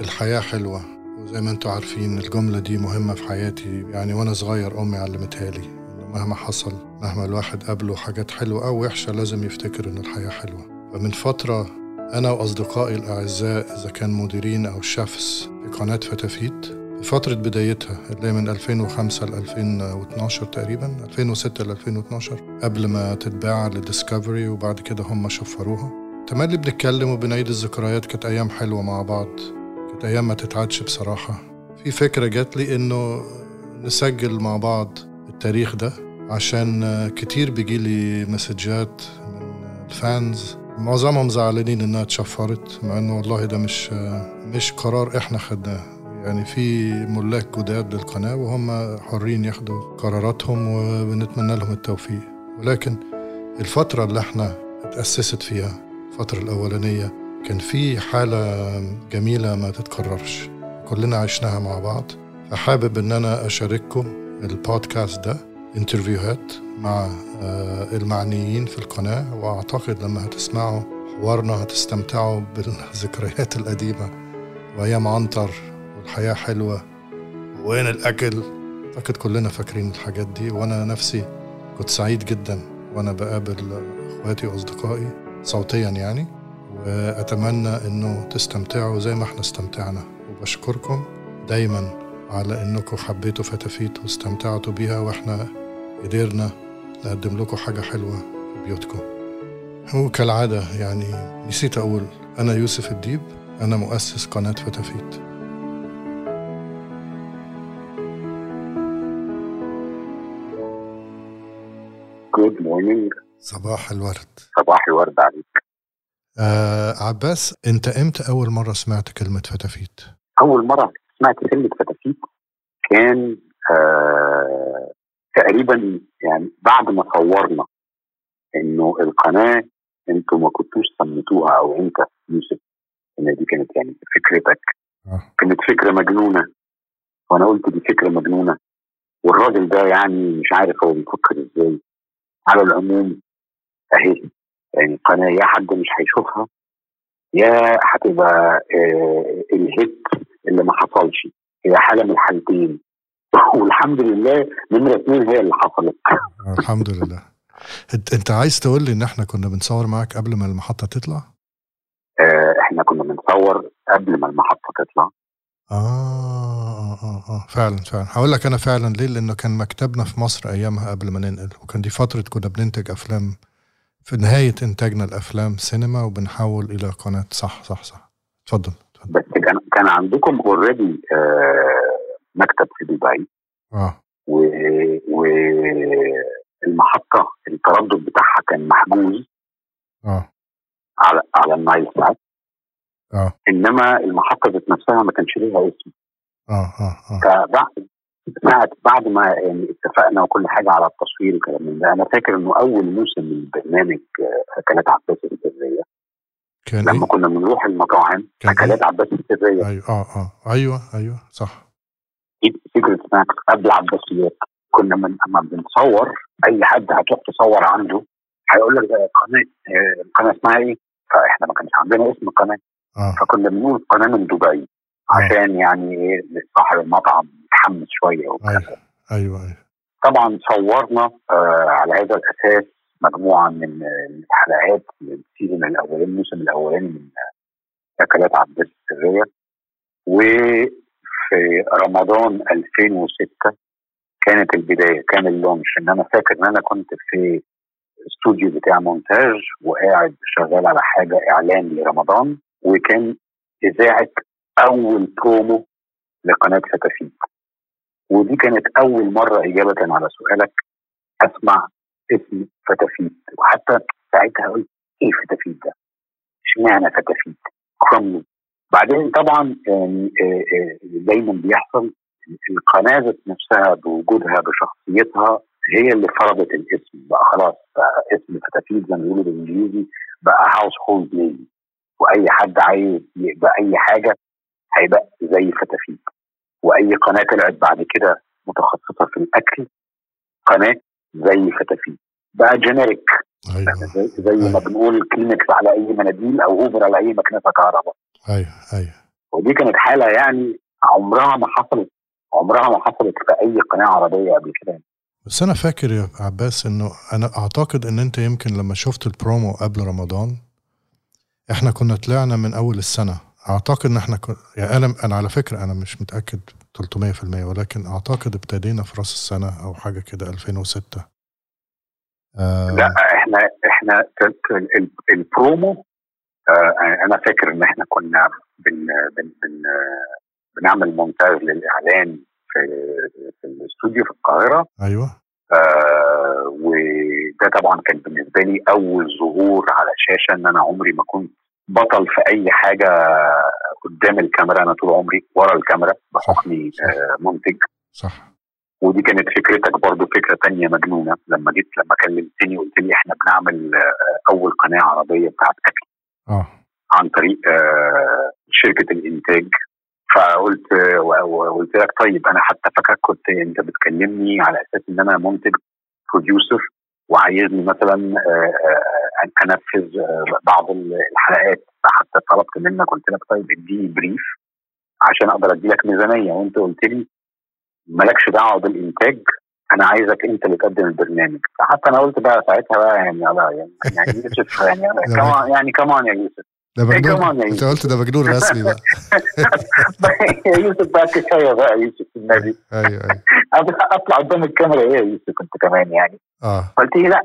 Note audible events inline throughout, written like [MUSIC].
الحياة حلوة وزي ما أنتوا عارفين الجملة دي مهمة في حياتي. يعني وأنا صغير أمي علمتها لي انه مهما حصل مهما الواحد قابله حاجات حلوة أو وحشة لازم يفتكر إن الحياة حلوة. فمن فترة أنا وأصدقائي الأعزاء إذا كان مديرين أو شيفs في قناة فتافيت في فترة بدايتها اللي هي من 2005 ل 2012 تقريبا 2006 ل 2012 قبل ما تتباع لديسكفري وبعد كده هم شفروها. تملي بنتكلم وبنعيد الذكريات كانت أيام حلوة مع بعض. كانت أيام ما تتعدش بصراحة. في فكرة جات لي إنه نسجل مع بعض التاريخ ده عشان كتير بيجي لي مسجات من الفانز. معظمهم زعلانين إنها اتشفرت مع إنه والله ده مش مش قرار إحنا خدناه. يعني في ملاك جداد للقناة وهم حرين ياخدوا قراراتهم وبنتمنى لهم التوفيق. ولكن الفترة اللي إحنا اتأسست فيها الفترة الأولانية كان في حالة جميلة ما تتكررش. كلنا عشناها مع بعض. فحابب إن أنا أشارككم البودكاست ده انترفيوهات مع المعنيين في القناة. وأعتقد لما هتسمعوا حوارنا هتستمتعوا بالذكريات القديمة. وايام عنتر والحياة حلوة. وين الأكل؟ أعتقد كلنا فاكرين الحاجات دي. وأنا نفسي كنت سعيد جدا وأنا بقابل إخواتي وأصدقائي صوتيا يعني. وأتمنى إنه تستمتعوا زي ما إحنا استمتعنا. وبشكركم دايما على إنكم حبيتوا فتافيت واستمتعتوا بيها وإحنا قدرنا نقدم لكم حاجة حلوة في بيوتكم. وكالعادة يعني نسيت أقول أنا يوسف الديب أنا مؤسس قناة فتافيت. Good morning صباح الورد. صباح الورد عليك. آه عباس انت إمتى أول مرة سمعت كلمة فتافيت؟ أول مرة سمعت كلمة فتافيت كان آه تقريبا يعني بعد ما صورنا إنه القناة أنتوا ما كنتوش سميتوها أو أنت يوسف إن دي كانت يعني فكرتك. آه. كانت فكرة مجنونة. وأنا قلت دي فكرة مجنونة. والراجل ده يعني مش عارف هو بيفكر إزاي. على العموم أهي يعني قناة يا حد مش هيشوفها يا هتبقى آه الهيت اللي ما حصلش. هي حاله من الحالتين. [LAUGHS] والحمد لله نمرة اثنين هي اللي حصلت. الحمد لله. انت عايز تقول لي إن إحنا كنا بنصور معاك قبل ما المحطة تطلع؟ آه إحنا كنا بنصور قبل ما المحطة تطلع. آه, آه, آه, آه. فعلا فعلا. هقول لك أنا فعلا ليه لأنه كان مكتبنا في مصر أيامها قبل ما ننقل وكان دي فترة كنا بننتج أفلام في نهاية إنتاجنا الأفلام سينما وبنحول إلى قناة. صح صح صح. اتفضل بس كان كان عندكم اوريدي آه مكتب في دبي. آه. و والمحطه التردد بتاعها كان محجوز آه. على على النايل سات آه. إنما المحطة ذات نفسها ما كانش ليها اسم. آه آه آه. فبعد بعد بعد ما يعني اتفقنا وكل حاجة على التصوير وكلام من ده أنا فاكر إنه أول موسم من برنامج آه، أكلات عباس السرية. كان لما إيه؟ كنا بنروح المطاعم أكلات عباس السرية. أيوه آه آه. أيوه أيوه صح. Secret Snacks قبل عباسيات كنا من أما بنصور أي حد هتروح تصور عنده هيقول لك ده قناة آه، القناه اسمها إيه؟ فإحنا ما كانش عندنا اسم القناة. آه. فكنا بنقول قناة من دبي. عشان يعني إيه صاحب المطعم يتحمس شوية وكده. أيوه. أيوه أيوه. طبعا صورنا آه على هذا الأساس مجموعة من من الحلقات من ال season الأولاني الموسم الأولاني من أكلات عباس السرية. وفي رمضان 2006 كانت البداية كان ال launch. إن أنا فاكر إن أنا كنت في استوديو بتاع مونتاج وقاعد شغال على حاجة إعلان لرمضان وكان إذاعة أول برومو لقناة فتافيت ودي كانت أول مرة إجابة على سؤالك أسمع اسم فتافيت وحتى ساعتها قلت إيه فتافيت ده؟ إشمعنى فتافيت؟ كرملي بعدين طبعا دايما بيحصل القناة ذات نفسها بوجودها بشخصيتها هي اللي فرضت الاسم. بقى خلاص بقى اسم فتافيت زي ما بيقولوا بالإنجليزي بقى household name وأي حد عايز يبقى اي حاجة هيبقى زي فتافيت وأي قناة طلعت بعد كده متخصصة في الأكل قناة زي فتافيت بقى generic أيوه. زي, زي ما. بنقول كلينكس على أي مناديل أو Hoover على أي مكنسة كهرباء. أيوه أيوه. ودي كانت حالة يعني عمرها ما حصلت عمرها ما حصلت في أي قناة عربية قبل كده. بس أنا فاكر يا عباس إنه أنا أعتقد إن أنت يمكن لما شفت البرومو قبل رمضان إحنا كنا طلعنا من أول السنة. أعتقد إن إحنا كنا يعني أنا أنا على فكرة أنا مش متأكد 300% ولكن أعتقد ابتدينا في رأس السنة أو حاجة كده 2006 آه. لا إحنا إحنا البرومو آه أنا فاكر إن إحنا كنا بن بن بن بنعمل مونتاج للإعلان في في الاستوديو في القاهرة. أيوه. آه وده طبعا كان بالنسبة لي أول ظهور على شاشة إن أنا عمري ما كنت بطل في أي حاجة قدام الكاميرا أنا طول عمري ورا الكاميرا بحكمي آه منتج. صح. ودي كانت فكرتك برضو فكرة تانية مجنونة. لما جيت لما كلمتني وقلت لي إحنا بنعمل آه أول قناة عربية بتاعت أكل آه. عن طريق آه شركة الإنتاج. فقلت وقلت لك طيب أنا حتى فاكرك كنت أنت بتكلمني على أساس إن أنا منتج بروديوسر وعايزني مثلا أنفذ بعض الحلقات. فحتى طلبت منك قلت لك طيب اديني بريف عشان أقدر أدي لك ميزانية. وأنت قلت لي مالكش دعوة بالإنتاج أنا عايزك أنت اللي تقدم البرنامج. فحتى أنا قلت بقى ساعتها بقى يعني يعني يعني يوسف يعني [LAUGHS] كمان يعني كمان يا يوسف. ده مجنون أنت قلت ده مجنون رسمي بقى. [LAUGHS] يا يوسف بقى كفاية بقى يوسف النبي. أيوه أيوه. [LAUGHS] أطلع قدام الكاميرا. إيه يا يوسف انت كمان يعني. آه. قلت لي لأ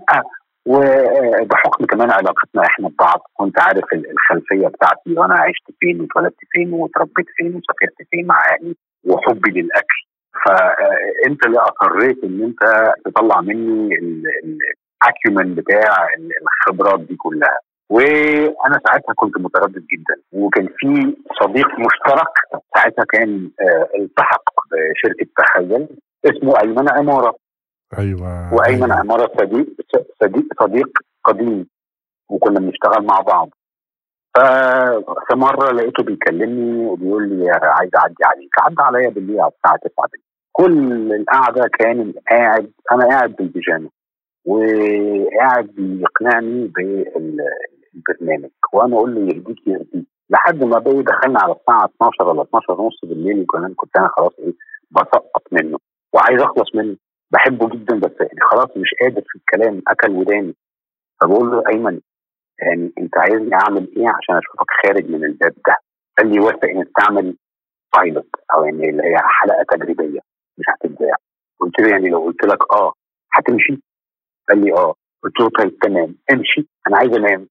وبحكم كمان علاقتنا إحنا ببعض كنت عارف الخلفية بتاعتي وأنا عشت فين واتولدت فين واتربيت فين وسافرت فين مع أهلي وحبي للأكل. فانت اللي اصريت إن أنت تطلع مني الأكيومن بتاع الخبرات دي كلها. وأنا ساعتها كنت متردد جدا وكان في صديق مشترك ساعتها كان التحق بشركة تخيل اسمه ايمن عمارة. أيوه وأيمن عمارة صديق صديق صديق قديم وكنا بنشتغل مع بعض. ففي مرة لقيته بيكلمني وبيقول لي عايز أعدي عليك عدى عليا بالليل على الساعة 9 بالليل. كل القعدة كان قاعد أنا قاعد بالبيجامة وقاعد بيقنعني بالبرنامج. وأنا أقول له يهديك يهديك. لحد ما بقى دخلنا على الساعة 12 ولا 12 ونص بالليل وكمان كنت أنا خلاص إيه بسقط منه. وعايز أخلص منه. بحبه جدا بس يعني خلاص مش قادر في الكلام أكل وداني. فبقول له أيمن يعني أنت عايزني أعمل إيه عشان أشوفك خارج من الباب ده؟ قال لي وافق إنك تعمل بايلوت أو يعني اللي هي حلقة تجريبية مش هتتذاع قلت له يعني لو قلت لك آه هتمشي؟ قال لي آه. قلت له طيب تمام. امشي أنا عايز أنام.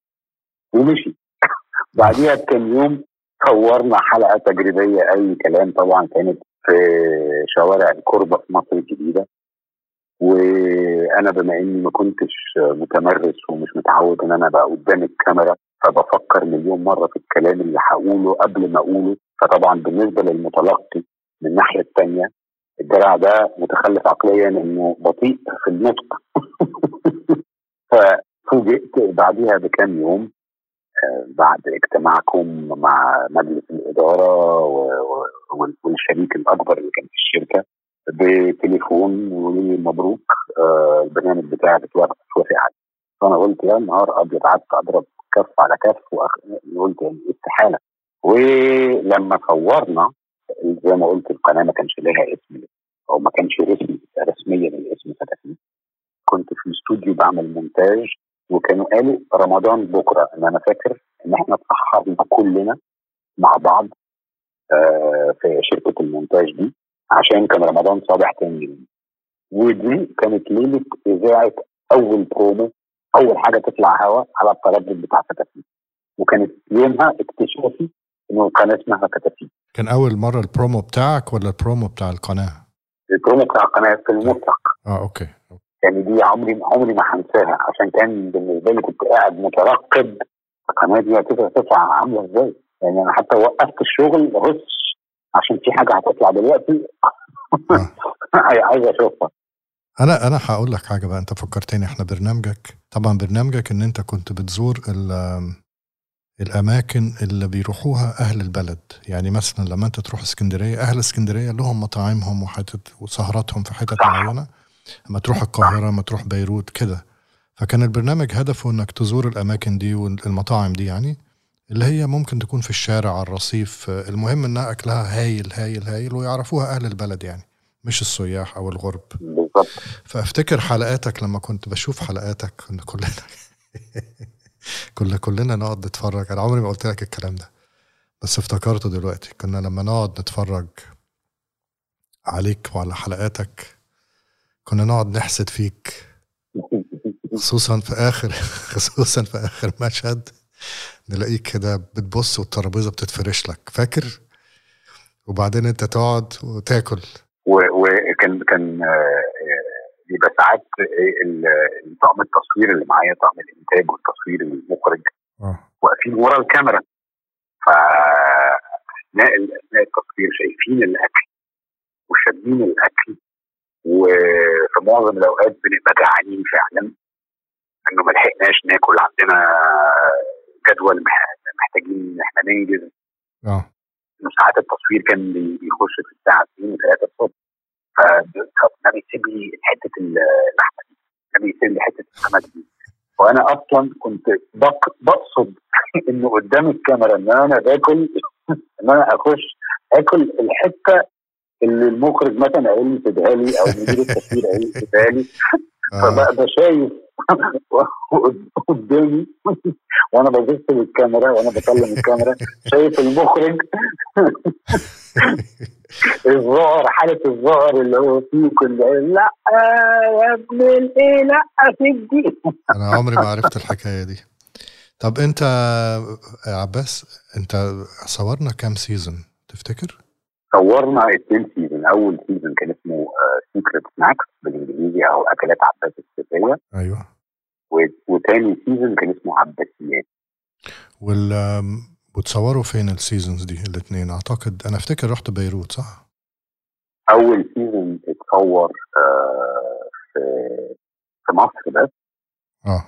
ومشي. [LAUGHS] بعديها بكام يوم صورنا حلقة تجريبية أي كلام طبعا كانت في شوارع الكوربة في مصر الجديدة. وأنا بما إني ما كنتش متمرس ومش متعود إن أنا أبقى قدام الكاميرا فبفكر مليون مرة في الكلام اللي هقوله قبل ما أقوله. فطبعا بالنسبة للمتلقي من الناحية الثانية الدرع ده متخلف عقليا إنه بطيء في النطق. [LAUGHS] ففوجئت بعديها بكام يوم بعد اجتماعكم مع مجلس الإدارة والشريك الأكبر اللي كان في الشركة. بتليفون ويقولوا لي مبروك آه البرنامج بتاعك اتوافق عليه فأنا قلت يا نهار أبيض قعدت أضرب كف على كف وقلت يعني استحالة. ولما صورنا زي ما قلت القناة ما كانش لها اسم أو ما كانش رسمي رسميا الاسم فتافيت كنت في الاستوديو بعمل مونتاج وكانوا قالوا رمضان بكرة. إن أنا فاكر إن إحنا اتأخرنا كلنا مع بعض آه في شركة المونتاج دي. عشان كان رمضان صابح تاني ودي كانت ليلة إذاعة أول برومو أول حاجة تطلع هوا على التردد بتاع فتافيت وكانت يومها اكتشافي إن القناة اسمها فتافيت كان أول مرة البرومو بتاعك ولا البرومو بتاع القناة؟ البرومو بتاع القناة في المطلق. آه أوكي. يعني دي عمري عمري ما هنساها. عشان كان بالنسبة لي كنت قاعد مترقب. القناة دي هتطلع عاملة إزاي؟ يعني أنا حتى وقفت الشغل ببص عشان في حاجة هتطلع دلوقتي. [LAUGHS] عايز أشوفها. أنا أنا هقول لك حاجة بقى. أنت فكرتني إحنا برنامجك طبعا برنامجك إن أنت كنت بتزور الأماكن اللي بيروحوها أهل البلد. يعني مثلا لما أنت تروح اسكندرية أهل اسكندرية لهم مطاعمهم وحتت وسهراتهم في حتت معينة. لما تروح القاهرة لما تروح بيروت كده. فكان البرنامج هدفه إنك تزور الأماكن دي والمطاعم دي يعني. اللي هي ممكن تكون في الشارع على الرصيف المهم إنها أكلها هايل هايل هايل ويعرفوها أهل البلد يعني مش السياح أو الغرب. بالظبط. فأفتكر حلقاتك لما كنت بشوف حلقاتك كنا كلنا [LAUGHS] كنا كلنا نقعد نتفرج. أنا عمري ما قلت لك الكلام ده بس افتكرته دلوقتي. كنا لما نقعد نتفرج عليك وعلى حلقاتك كنا نقعد نحسد فيك خصوصا في آخر [LAUGHS] خصوصا في آخر مشهد. نلاقيك كده بتبص والترابيزة بتتفرش لك. فاكر؟ وبعدين انت تقعد وتاكل. وكان كان آه، بيبقى ساعات طقم التصوير اللي معايا طقم الإنتاج والتصوير المخرج آه. واقفين ورا الكاميرا. ف اثناء اثناء التصوير شايفين الأكل وشامين الأكل وفي معظم الأوقات بنبقى جعانين فعلا. إنه ما لحقناش ناكل عندنا جدول مح- محتاجين إن إحنا ننجز. آه. ساعات التصوير كان بي- بيخش في الساعة 2 و3 الصبح. فده بيسيب لي حتة اللحمة دي. ده بيسيب لي حتة السمك دي. وأنا أصلا كنت بق- بقصد [LAUGHS] إنه قدام الكاميرا إن أنا باكل [LAUGHS] إن أنا أخش آكل الحتة اللي المخرج مثلا قايل لي سيبها لي أو مدير التصوير قايل لي سيبها لي. آه. فبقى شايف قدامي. وأنا ببص للكاميرا وأنا بكلم الكاميرا شايف المخرج. [LAUGHS] الظاهر حالة الظاهر اللي هو فيه كل لا يا ابن الايه لا دي [LAUGHS] أنا عمري ما عرفت الحكاية دي. طب أنت يا عباس أنت صورنا كام season تفتكر؟ صورنا اثنين season أول season كان اسمه Secret Snacks بالإنجليزي أو أكلات عباس السرية أيوه. وتاني season كان اسمه عباسيات. وال وتصوروا فين ال seasons دي الاثنين أعتقد أنا أفتكر رحت بيروت صح؟ أول season اتصور آه، في في مصر بس. آه.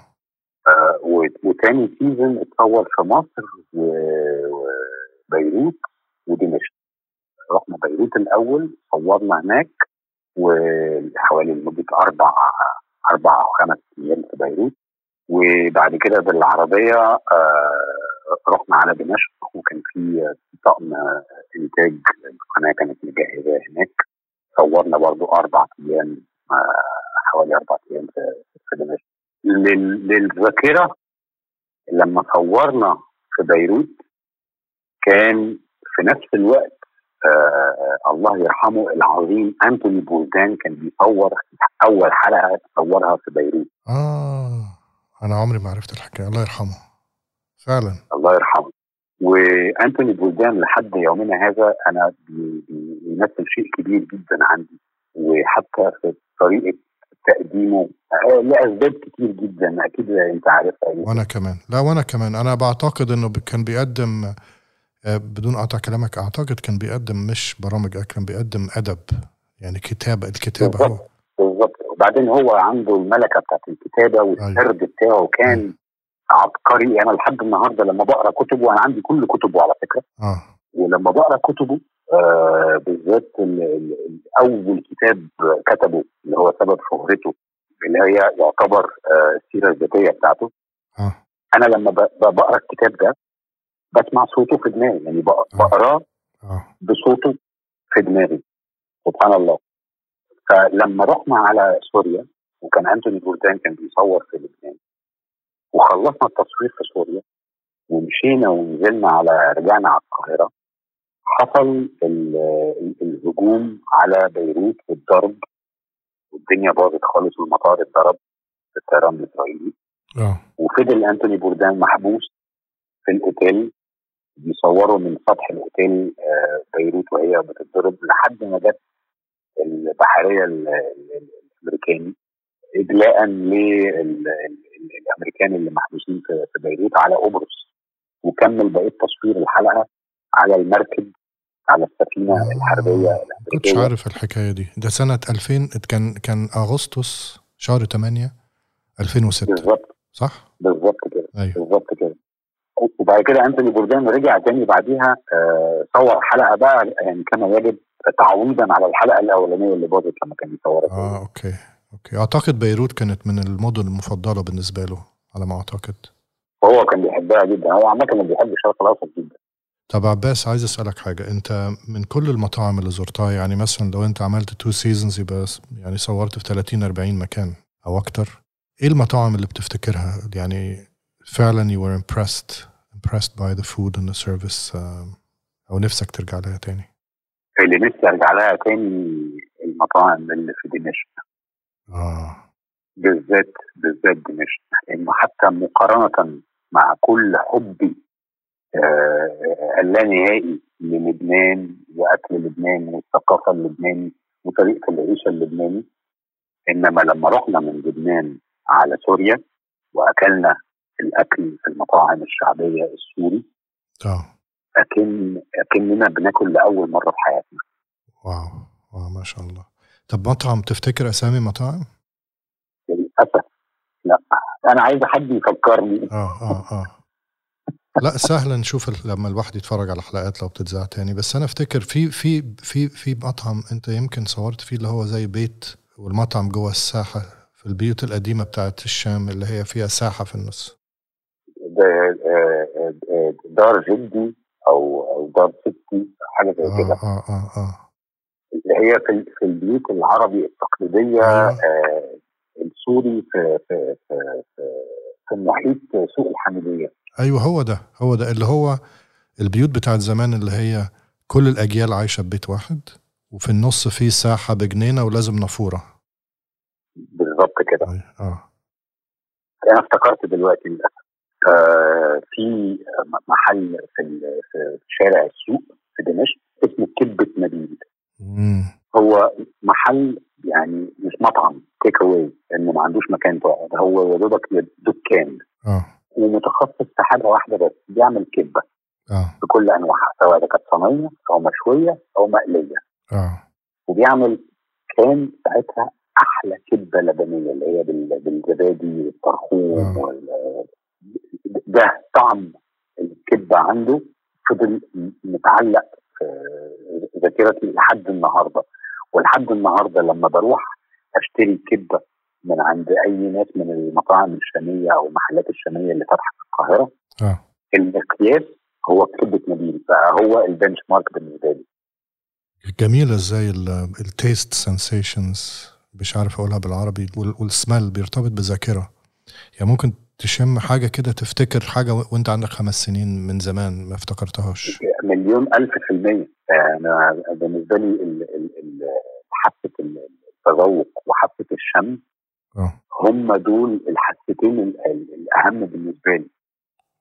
آه، وتاني season اتصور في مصر وبيروت ودمشق. رحنا بيروت الأول صورنا هناك وحوالي لمدة أربع أربع أو خمس أيام في بيروت. وبعد كده بالعربية آه، رحنا على دمشق. وكان في طقم إنتاج القناة كانت مجهزاه هناك. صورنا برضو أربع أيام آه، حوالي أربع أيام في دمشق. لل- للذاكرة لما صورنا في بيروت كان في نفس الوقت آه الله يرحمه العظيم. أنتوني بولدان كان بيصور أول حلقة صورها في بيروت. آه أنا عمري ما عرفت الحكاية. الله يرحمه. فعلا. الله يرحمه. وأنتوني بولدان لحد يومنا هذا أنا بي- بي- بيمثل شيء كبير جدا عندي. وحتى في طريقة تقديمه آه، لاسباب كتير جدا. أكيد أنت عارفها. وأنا كمان. لا وأنا كمان. أنا بعتقد إنه كان بيقدم بدون قطع كلامك أعتقد كان بيقدم مش برامج أكل، كان بيقدم أدب يعني كتابه الكتابه هو. بالظبط. وبعدين هو عنده الملكة بتاعت الكتابة والسرد بتاعه كان عبقري. أنا لحد النهارده لما بقرأ كتبه أنا عندي كل كتبه على فكرة. آه. ولما بقرأ كتبه آه بالذات ال- ال- ال- أول كتاب كتبه اللي هو سبب شهرته اللي هي يعتبر آه السيرة الذاتية بتاعته. آه. أنا لما بقرأ الكتاب ده بسمع صوته في دماغي يعني بق- بقراه آه. بصوته في دماغي سبحان الله. فلما رحنا على سوريا وكان أنتوني بولدان كان بيصور في لبنان وخلصنا التصوير في سوريا ومشينا ونزلنا على رجعنا على القاهرة حصل ال- ال- الهجوم على بيروت والضرب والدنيا باظت خالص والمطار اتضرب في الطيران الإسرائيلي. آه. وفضل أنتوني بوردان محبوس في الأوتيل بيصوروا من سطح الأوتيل آه، بيروت وهي بتتضرب لحد ما جت البحرية ال- ال- الأمريكاني اجلاء للأمريكان اللي محبوسين في بيروت على قبرص وكمل بقية تصوير الحلقة على المركب على السفينة آه. الحربية كنتش الأمريكية. عارف الحكاية دي. ده سنة 2000 كان كان أغسطس شهر 8 2006 بالظبط. صح؟ بالظبط كده أيوه. بالظبط كده. وبعد كده أنتوني بوردان رجع تاني بعديها آه، صور حلقة بقى يعني كما يجب تعويضا على الحلقة الأولانية اللي باظت لما كان بيصورها آه okay. Okay. أعتقد بيروت كانت من المدن المفضلة بالنسبة له على ما أعتقد. وهو كان بيحبها جدا. هو عامة كان بيحب الشرق الأوسط جدا. طب عباس عايز أسألك حاجة. أنت من كل المطاعم اللي زرتها يعني مثلا لو أنت عملت two seasons يبقى يعني صورت في 30 40 مكان أو أكتر إيه المطاعم اللي بتفتكرها؟ يعني فعلا you were impressed impressed by the food and the service uh, أو نفسك ترجع لها تاني؟ اللي نفسي أرجع لها تاني المطاعم اللي في دمشق. آه. بالذات بالذات دمشق. لأنه حتى مقارنة مع كل حبي آه اللانهائي للبنان وأكل لبنان والثقافة اللبناني وطريقة العيشة اللبناني إنما لما رحنا من لبنان على سوريا وأكلنا الأكل في المطاعم الشعبية السوري. آه. اكن أكننا بناكل لأول مرة في حياتنا. واو واو ما شاء الله. طب مطعم تفتكر أسامي مطاعم؟ للأسف لا. أنا عايز حد يفكرني. آه آه آه. لا سهل نشوف لما الواحد يتفرج على حلقات لو بتتذاع تاني. بس أنا أفتكر في في في في مطعم أنت يمكن صورت فيه اللي هو زي بيت والمطعم جوه الساحة في البيوت القديمة بتاعت الشام اللي هي فيها ساحة في النص. دار جدي أو أو دار ستي حاجة زي آه كده. آه آه آه. اللي هي في في البيوت العربي التقليدية أيوة. آه السوري في في في في, في محيط سوق الحميدية. أيوه هو ده هو ده. اللي هو البيوت بتاعت زمان اللي هي كل الأجيال عايشة ببيت واحد وفي النص في ساحة بجنينة ولازم نافورة. بالظبط كده. آه. أنا افتكرت دلوقتي للأسف. آه في محل في في شارع السوق في دمشق اسمه كبه نبيل هو محل يعني مش مطعم تيك اواي لأنه ما عندوش مكان تقعد. هو يا دوبك دكان. آه. ومتخصص في حاجة واحدة بس بيعمل كبه آه. بكل أنواعها سواء كانت صينية أو مشوية أو مقلية. آه. وبيعمل كان ساعتها أحلى كبه لبنية اللي هي بال- بالزبادي والطرخوم آه. ده طعم الكبه عنده فضل متعلق في ذاكرتي لحد النهارده. ولحد النهارده لما بروح أشتري كبه من عند أي ناس من المطاعم الشامية أو المحلات الشامية اللي فاتحة في القاهرة آه. المقياس هو كبه نبيل فهو ال benchmark بالنسبة لي. جميلة إزاي ال taste sensations مش عارف أقولها بالعربي وال- والسمال بيرتبط بذاكرة. يعني ممكن تشم حاجة كده تفتكر حاجة و- وانت عندك خمس سنين من زمان ما افتكرتهاش؟ مليون ألف في المية. أنا بالنسبة لي حاسة التذوق وحاسة الشم آه. هم دول الحاستين ال- ال- الأهم بالنسبة لي.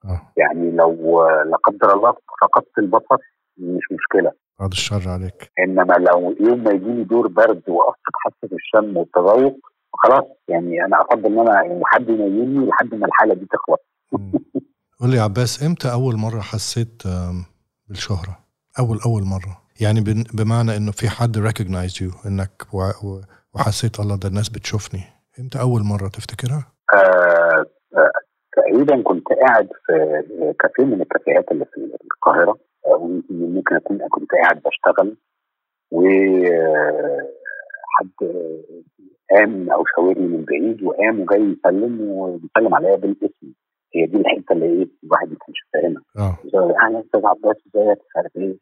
آه. يعني لو لا قدر الله فقدت البصر مش مشكلة. بعد الشر عليك. إنما لو يوم ما يجيني دور برد وأفقد حاسة الشم والتذوق خلاص يعني أنا أفضل إن أنا يعني حد ينيمني لحد ما الحالة دي تخلص. قول لي يا عباس إمتى أول مرة حسيت آم، بالشهرة؟ أول أول مرة. يعني بمعنى إنه في حد recognized you إنك و- و- وحسيت الله ده الناس بتشوفني. إمتى أول مرة تفتكرها؟ آه، آه، تقريبا كنت قاعد في كافيه من الكافيهات اللي في القاهرة. آه، ممكن أكون كنت قاعد بشتغل وحد قام أو شاورني من بعيد وقام وجاي يسلم وبيسلم عليا بالاسم. هي دي الحتة اللي إيه الواحد ما كانش فاهمها. آه. أهلا أستاذ عباس ازيك مش عارف إيه.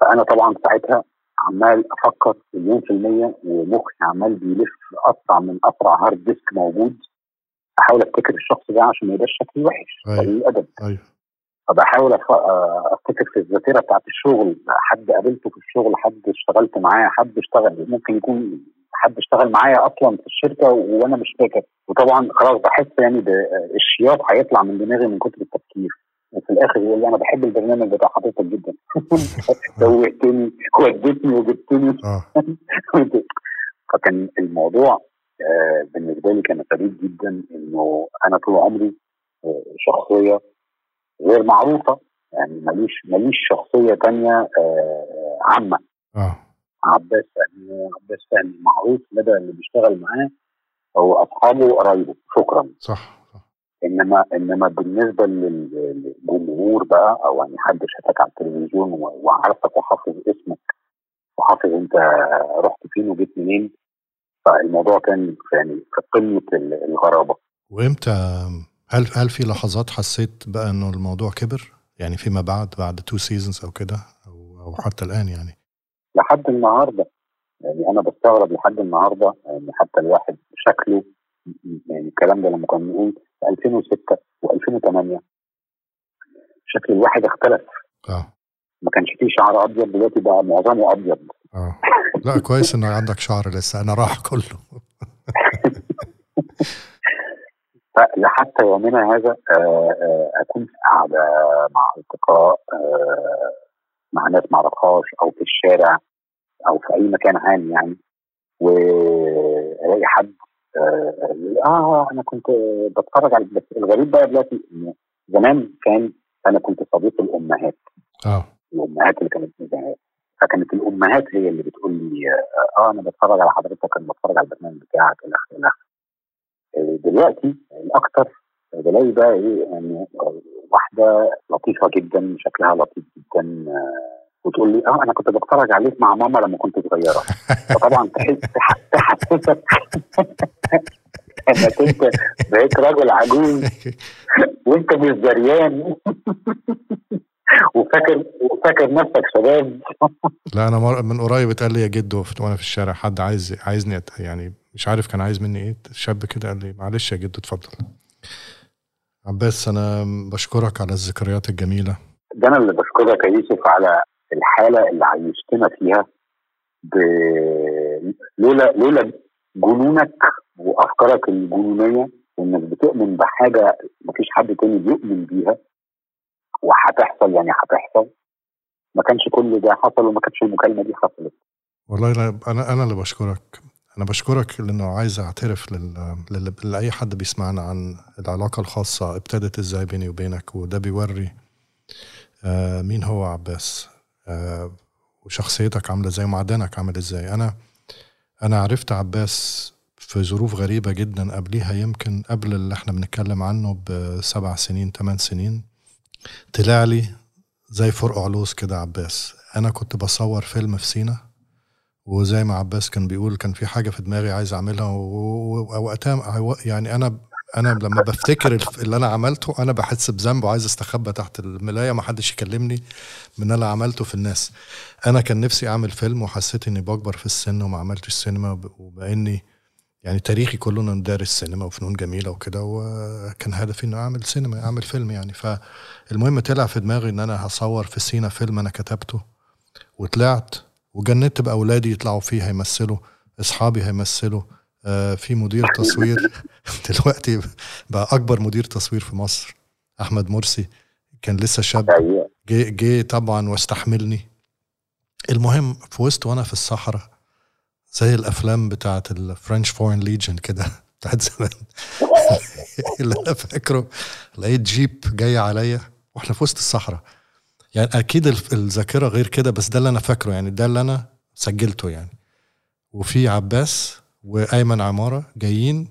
فأنا طبعا ساعتها عمال أفكر مليون في المية ومخي عمال بيلف اسرع من اسرع hard disk موجود. أحاول أفتكر الشخص ده عشان ما يبقاش شكلي وحش. أيوة. قليل الأدب. أيوه. فبحاول أف- أفتكر في الذاكرة بتاعت الشغل حد قابلته في الشغل حد اشتغلت معاه حد اشتغل ممكن يكون حد اشتغل معايا أصلا في الشركة وأنا مش فاكر. وطبعا خلاص بحس يعني ب- الشياط هيطلع من دماغي من كتر التفكير. وفي الآخر يقول لي أنا بحب البرنامج بتاع حضرتك جدا. [LAUGHS] سويتني وديتني وجبتني. آه. [LAUGHS] فكان الموضوع آه، بالنسبة لي كان فريد جدا إنه أنا طول عمري آه، شخصية غير معروفة. يعني ماليش ماليش شخصية تانية آه، عامة. عباس عباس فهمي معروف لدى اللي بيشتغل معاه أو أصحابه وقرايبه شكرا. صح إنما إنما بالنسبة لل- للجمهور بقى أو يعني حد شافك على التلفزيون وعارفك وحافظ اسمك وحافظ أنت رحت فين وجيت منين فالموضوع كان يعني في قمة ال- الغرابة. وإمتى؟ هل هل في لحظات حسيت بقى إنه الموضوع كبر؟ يعني فيما بعد بعد two seasons أو كده أو أو حتى الآن يعني. لحد النهارده. يعني أنا بستغرب لحد النهارده يعني حتى الواحد شكله يعني الكلام ده لما كنا بنقول في 2006 و2008 شكل الواحد اختلف. آه. ما كانش فيه شعر أبيض دلوقتي بقى معظمه أبيض. آه. لا كويس إنه عندك شعر لسه أنا راح كله. [LAUGHS] فلحتى يومنا هذا آه، آه، أكون في قاعدة مع أصدقاء آه، مع ناس ما اعرفهاش أو في الشارع أو في اي مكان عام يعني والاقي حد آه آه أنا كنت بتفرج على بس الغريب بقى دلوقتي زمان كان أنا كنت صديق الأمهات. آه. الأمهات اللي كانت مذيعات فكانت الأمهات هي اللي بتقول لي آه أنا بتفرج على حضرتك أنا بتفرج على البرنامج بتاعك إلى آخره آه، دلوقتي الاكثر بلاقي بقى إيه يعني واحدة لطيفة جدا شكلها لطيف جدا آه، وتقول لي آه أنا كنت بتفرج عليك مع ماما لما كنت صغيرة. فطبعا تحس تح- تحسسك [LAUGHS] إنك أنت بقيت راجل عجوز وأنت مش دريان [LAUGHS] وفاكر وفاكر نفسك شباب. لا أنا مر... من قريب اتقال لي يا في- وأنا في الشارع حد عايز عايزني. يعني مش عارف كان عايز مني إيه شاب كده قال لي معلش يا جدو اتفضل. عباس أنا بشكرك على الذكريات الجميلة. ده أنا اللي بشكرك يا يوسف على الحالة اللي عيشتنا فيها ب... لولا لولا جنونك وأفكارك الجنونية وإنك بتؤمن بحاجة مفيش حد تاني بيؤمن بيها وهتحصل يعني هتحصل. ما كانش كل ده حصل وما كانتش المكالمة دي حصلت. والله أنا أنا اللي بشكرك. أنا بشكرك لأنه عايز أعترف لل... لأي حد بيسمعنا عن العلاقة الخاصة ابتدت إزاي بيني وبينك وده بيوري آه مين هو عباس آه وشخصيتك عاملة إزاي ومعدنك عامل إزاي. أنا أنا عرفت عباس في ظروف غريبة جدا قبليها يمكن قبل اللي إحنا بنتكلم عنه بسبع سنين ثمان سنين. طلع لي زي فرق علوس كده عباس. أنا كنت بصور فيلم في سينا وزي ما عباس كان بيقول كان في حاجة في دماغي عايز أعملها ووقتها يعني أنا أنا لما بفتكر اللي أنا عملته أنا بحس بذنب وعايز أستخبى تحت الملاية ما حدش يكلمني من اللي عملته في الناس. أنا كان نفسي أعمل فيلم وحسيت إني بكبر في السن وما عملتش سينما وب- وباني يعني تاريخي كله أنا دارس سينما وفنون جميلة وكده وكان هدفي انه أعمل سينما أعمل فيلم يعني. فالمهم طلع في دماغي إن أنا هصور في سينا فيلم أنا كتبته وطلعت وجندت باولادي يطلعوا فيه هيمثلوا أصحابي هيمثلوا. آه في مدير تصوير [LAUGHS] دلوقتي بقى أكبر مدير تصوير في مصر أحمد مرسي. كان لسه شاب. جه جه طبعا واستحملني. المهم في وسط وأنا في الصحراء زي الأفلام بتاعت ال French Foreign Legion كده [LAUGHS] بتاعت زمان. [LAUGHS] اللي أنا فاكره لقيت جيب جاي عليا وإحنا في وسط الصحراء. يعني أكيد الذاكرة غير كده بس ده اللي أنا فاكره يعني ده اللي أنا سجلته يعني. وفي عباس وأيمن عمارة جايين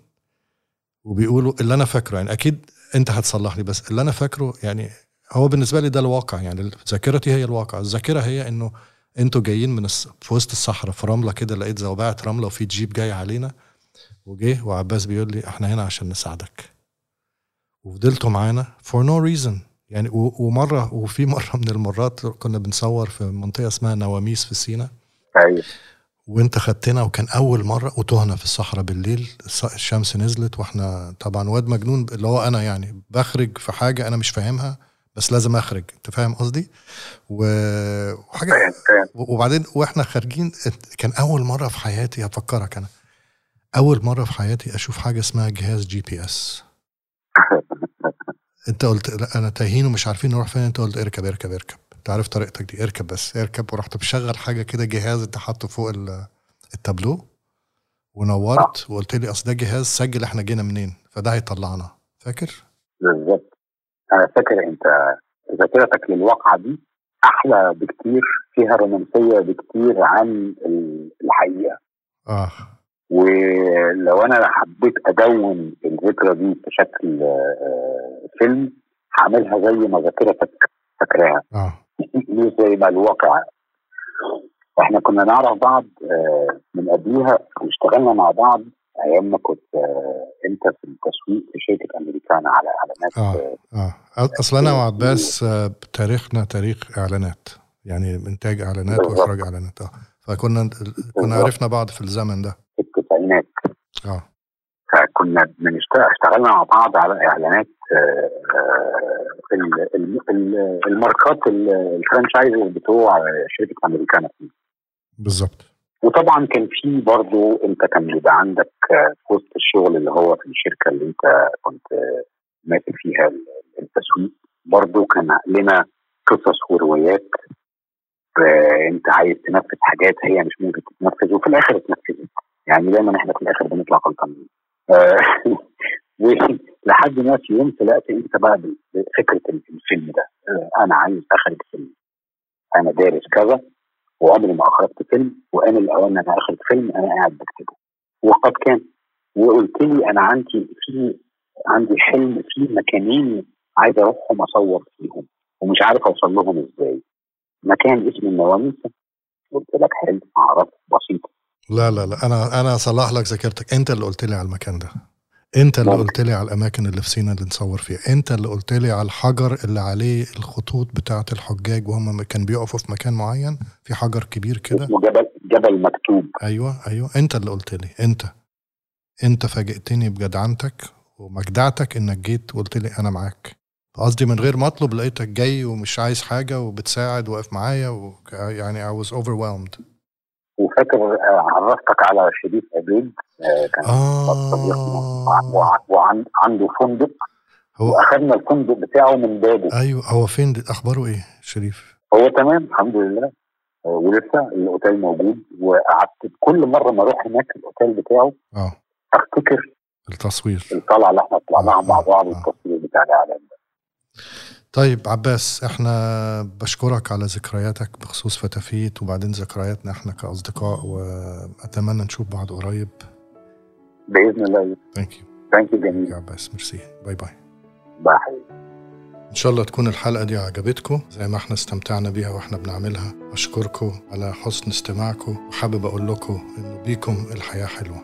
وبيقولوا اللي أنا فاكره يعني أكيد أنت هتصلح لي بس اللي أنا فاكره يعني هو بالنسبة لي ده الواقع يعني ذاكرتي هي الواقع. الذاكرة هي إنه أنتوا جايين من الص... في وسط الصحراء في رملة كده لقيت زوبعه رملة وفي جيب جاي علينا وجه وعباس بيقول لي إحنا هنا عشان نساعدك. وفضلتوا معانا for no reason. يعني. ومرة وفي [LAUGHS] مرة من المرات كنا بنصور في منطقة اسمها نواميس في سينا. أيوه. وانت خدتنا وكان أول مرة وتهنا في الصحراء بالليل الشمس نزلت وإحنا طبعا واد مجنون اللي هو أنا يعني بخرج في حاجة أنا مش فاهمها بس لازم أخرج. أنت فاهم قصدي؟ وحاجة وبعدين وإحنا خارجين كان أول مرة في حياتي هفكرك أنا. أول مرة في حياتي أشوف حاجة اسمها جهاز GPS. [LAUGHS] انت قلت أنا تايهين ومش عارفين نروح فين انت قلت اركب اركب اركب. انت عارف طريقتك دي اركب بس اركب. ورحت مشغل حاجة كده جهاز انت حاطه فوق ال- التابلو ونورت وقلت لي أصل ده جهاز سجل إحنا جينا منين فده هيطلعنا. فاكر؟ بالظبط. أنا فاكر انت ذاكرتك للواقعة دي أحلى بكتير فيها رومانسية بكتير عن ال- الحقيقة. آه. ولو أنا حبيت أدون الذكرى دي بشكل آه، فيلم هعملها زي ما ذاكرتك فاكراها. آه. [LAUGHS] مش زي ما الواقع. إحنا كنا نعرف بعض آه، من قبليها واشتغلنا مع بعض أيام ما كنت آه، أنت في التسويق في شركة امريكانا على إعلانات آه آه أصل أنا وعباس آه، تاريخنا تاريخ إعلانات. يعني إنتاج إعلانات. وإخراج إعلانات. آه. فكنا كنا. عرفنا بعض في الزمن ده. في التسعينات. آه. فكنا بنشتغل اشتغلنا مع بعض على إعلانات آه، آه، ال- ال- ال- الماركات ال- ال franchise بتوع شركة أمريكانا. بالظبط. وطبعا كان في برضه أنت كان بيبقى عندك آه، في وسط الشغل اللي هو في الشركة اللي أنت كنت آه، ماسك فيها ال- التسويق برضه كان لنا قصص وروايات آه، أنت عايز تنفذ حاجات هي مش ممكن تتنفذ وفي الآخر اتنفذت. يعني دايما إحنا في الآخر بنطلع غلطانين. آه، [LAUGHS] ولحد ما في يوم طلعت أنت بقى بفكرة الفيلم ده. آه، أنا عايز اخرج فيلم أنا دارس كذا وعمري ما أخرجت فيلم وان الاوان أنا اخرج فيلم أنا قاعد بكتبه. وقد كان. وقلت لي أنا عندي في عندي حلم في مكانين عايز أروحهم أصور فيهم ومش عارف أوصل لهم إزاي. مكان اسمه النواميس قلت لك حلم أعرف بسيط. لا لا لا. أنا أنا أصلح لك ذاكرتك. أنت اللي قلت لي على المكان ده. أنت اللي ممكن. قلت لي على الأماكن اللي في سينا اللي نصور فيها. أنت اللي قلت لي على الحجر اللي عليه الخطوط بتاعة الحجاج وهم كان بيقفوا في مكان معين؟ في حجر كبير كده؟ جبل جبل مكتوب. أيوه أيوه. أنت اللي قلت لي. أنت. أنت فاجئتني بجدعنتك ومجدعتك إنك جيت وقلت لي أنا معاك. قصدي من غير ما أطلب لقيتك جاي ومش عايز حاجة وبتساعد واقف معايا. يعني I was overwhelmed. وفاكر آه، عرفتك على شريف عبيد آه، كان صديقنا آه. وع- وعنده فندق. هو واخدنا الفندق بتاعه من بابه. أيوه هو فين؟ أخباره إيه شريف؟ هو تمام الحمد لله. آه، ولسه الأوتيل موجود. وقعدت كل مرة ما أروح هناك الأوتيل بتاعه آه. أفتكر التصوير. الطلعة اللي إحنا طلعناها مع بعض آه. والتصوير بتاع الإعلان ده. طيب عباس إحنا بشكرك على ذكرياتك بخصوص فتافيت وبعدين ذكرياتنا إحنا كأصدقاء وأتمنى نشوف بعض قريب. بإذن الله. thank you thank you جميل يا عباس. merci bye bye bye حبيبي. إن شاء الله تكون الحلقة دي عجبتكم زي ما إحنا استمتعنا بيها وإحنا بنعملها. أشكركم على حسن استماعكم وحابب أقول لكم إنه بيكم الحياة حلوة.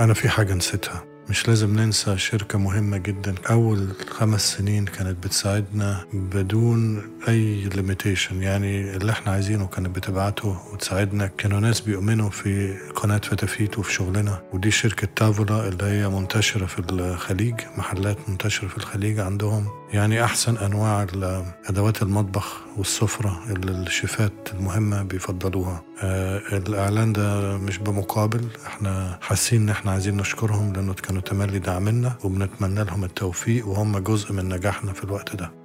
أنا في حاجة نسيتها. مش لازم ننسى شركة مهمة جدا. أول خمس سنين كانت بتساعدنا بدون أي limitation يعني اللي إحنا عايزينه كانت بتبعته وتساعدنا. كانوا ناس بيؤمنوا في قناة فتافيت وفي شغلنا. ودي شركة تافولا اللي هي منتشرة في الخليج محلات منتشرة في الخليج عندهم. يعني أحسن أنواع أدوات المطبخ والسفرة اللي الشيفات المهمة بيفضلوها. آه الإعلان ده مش بمقابل. إحنا حاسين إن إحنا عايزين نشكرهم لأنه كانوا تملي داعمنا وبنتمنى لهم التوفيق وهم جزء من نجاحنا في الوقت ده.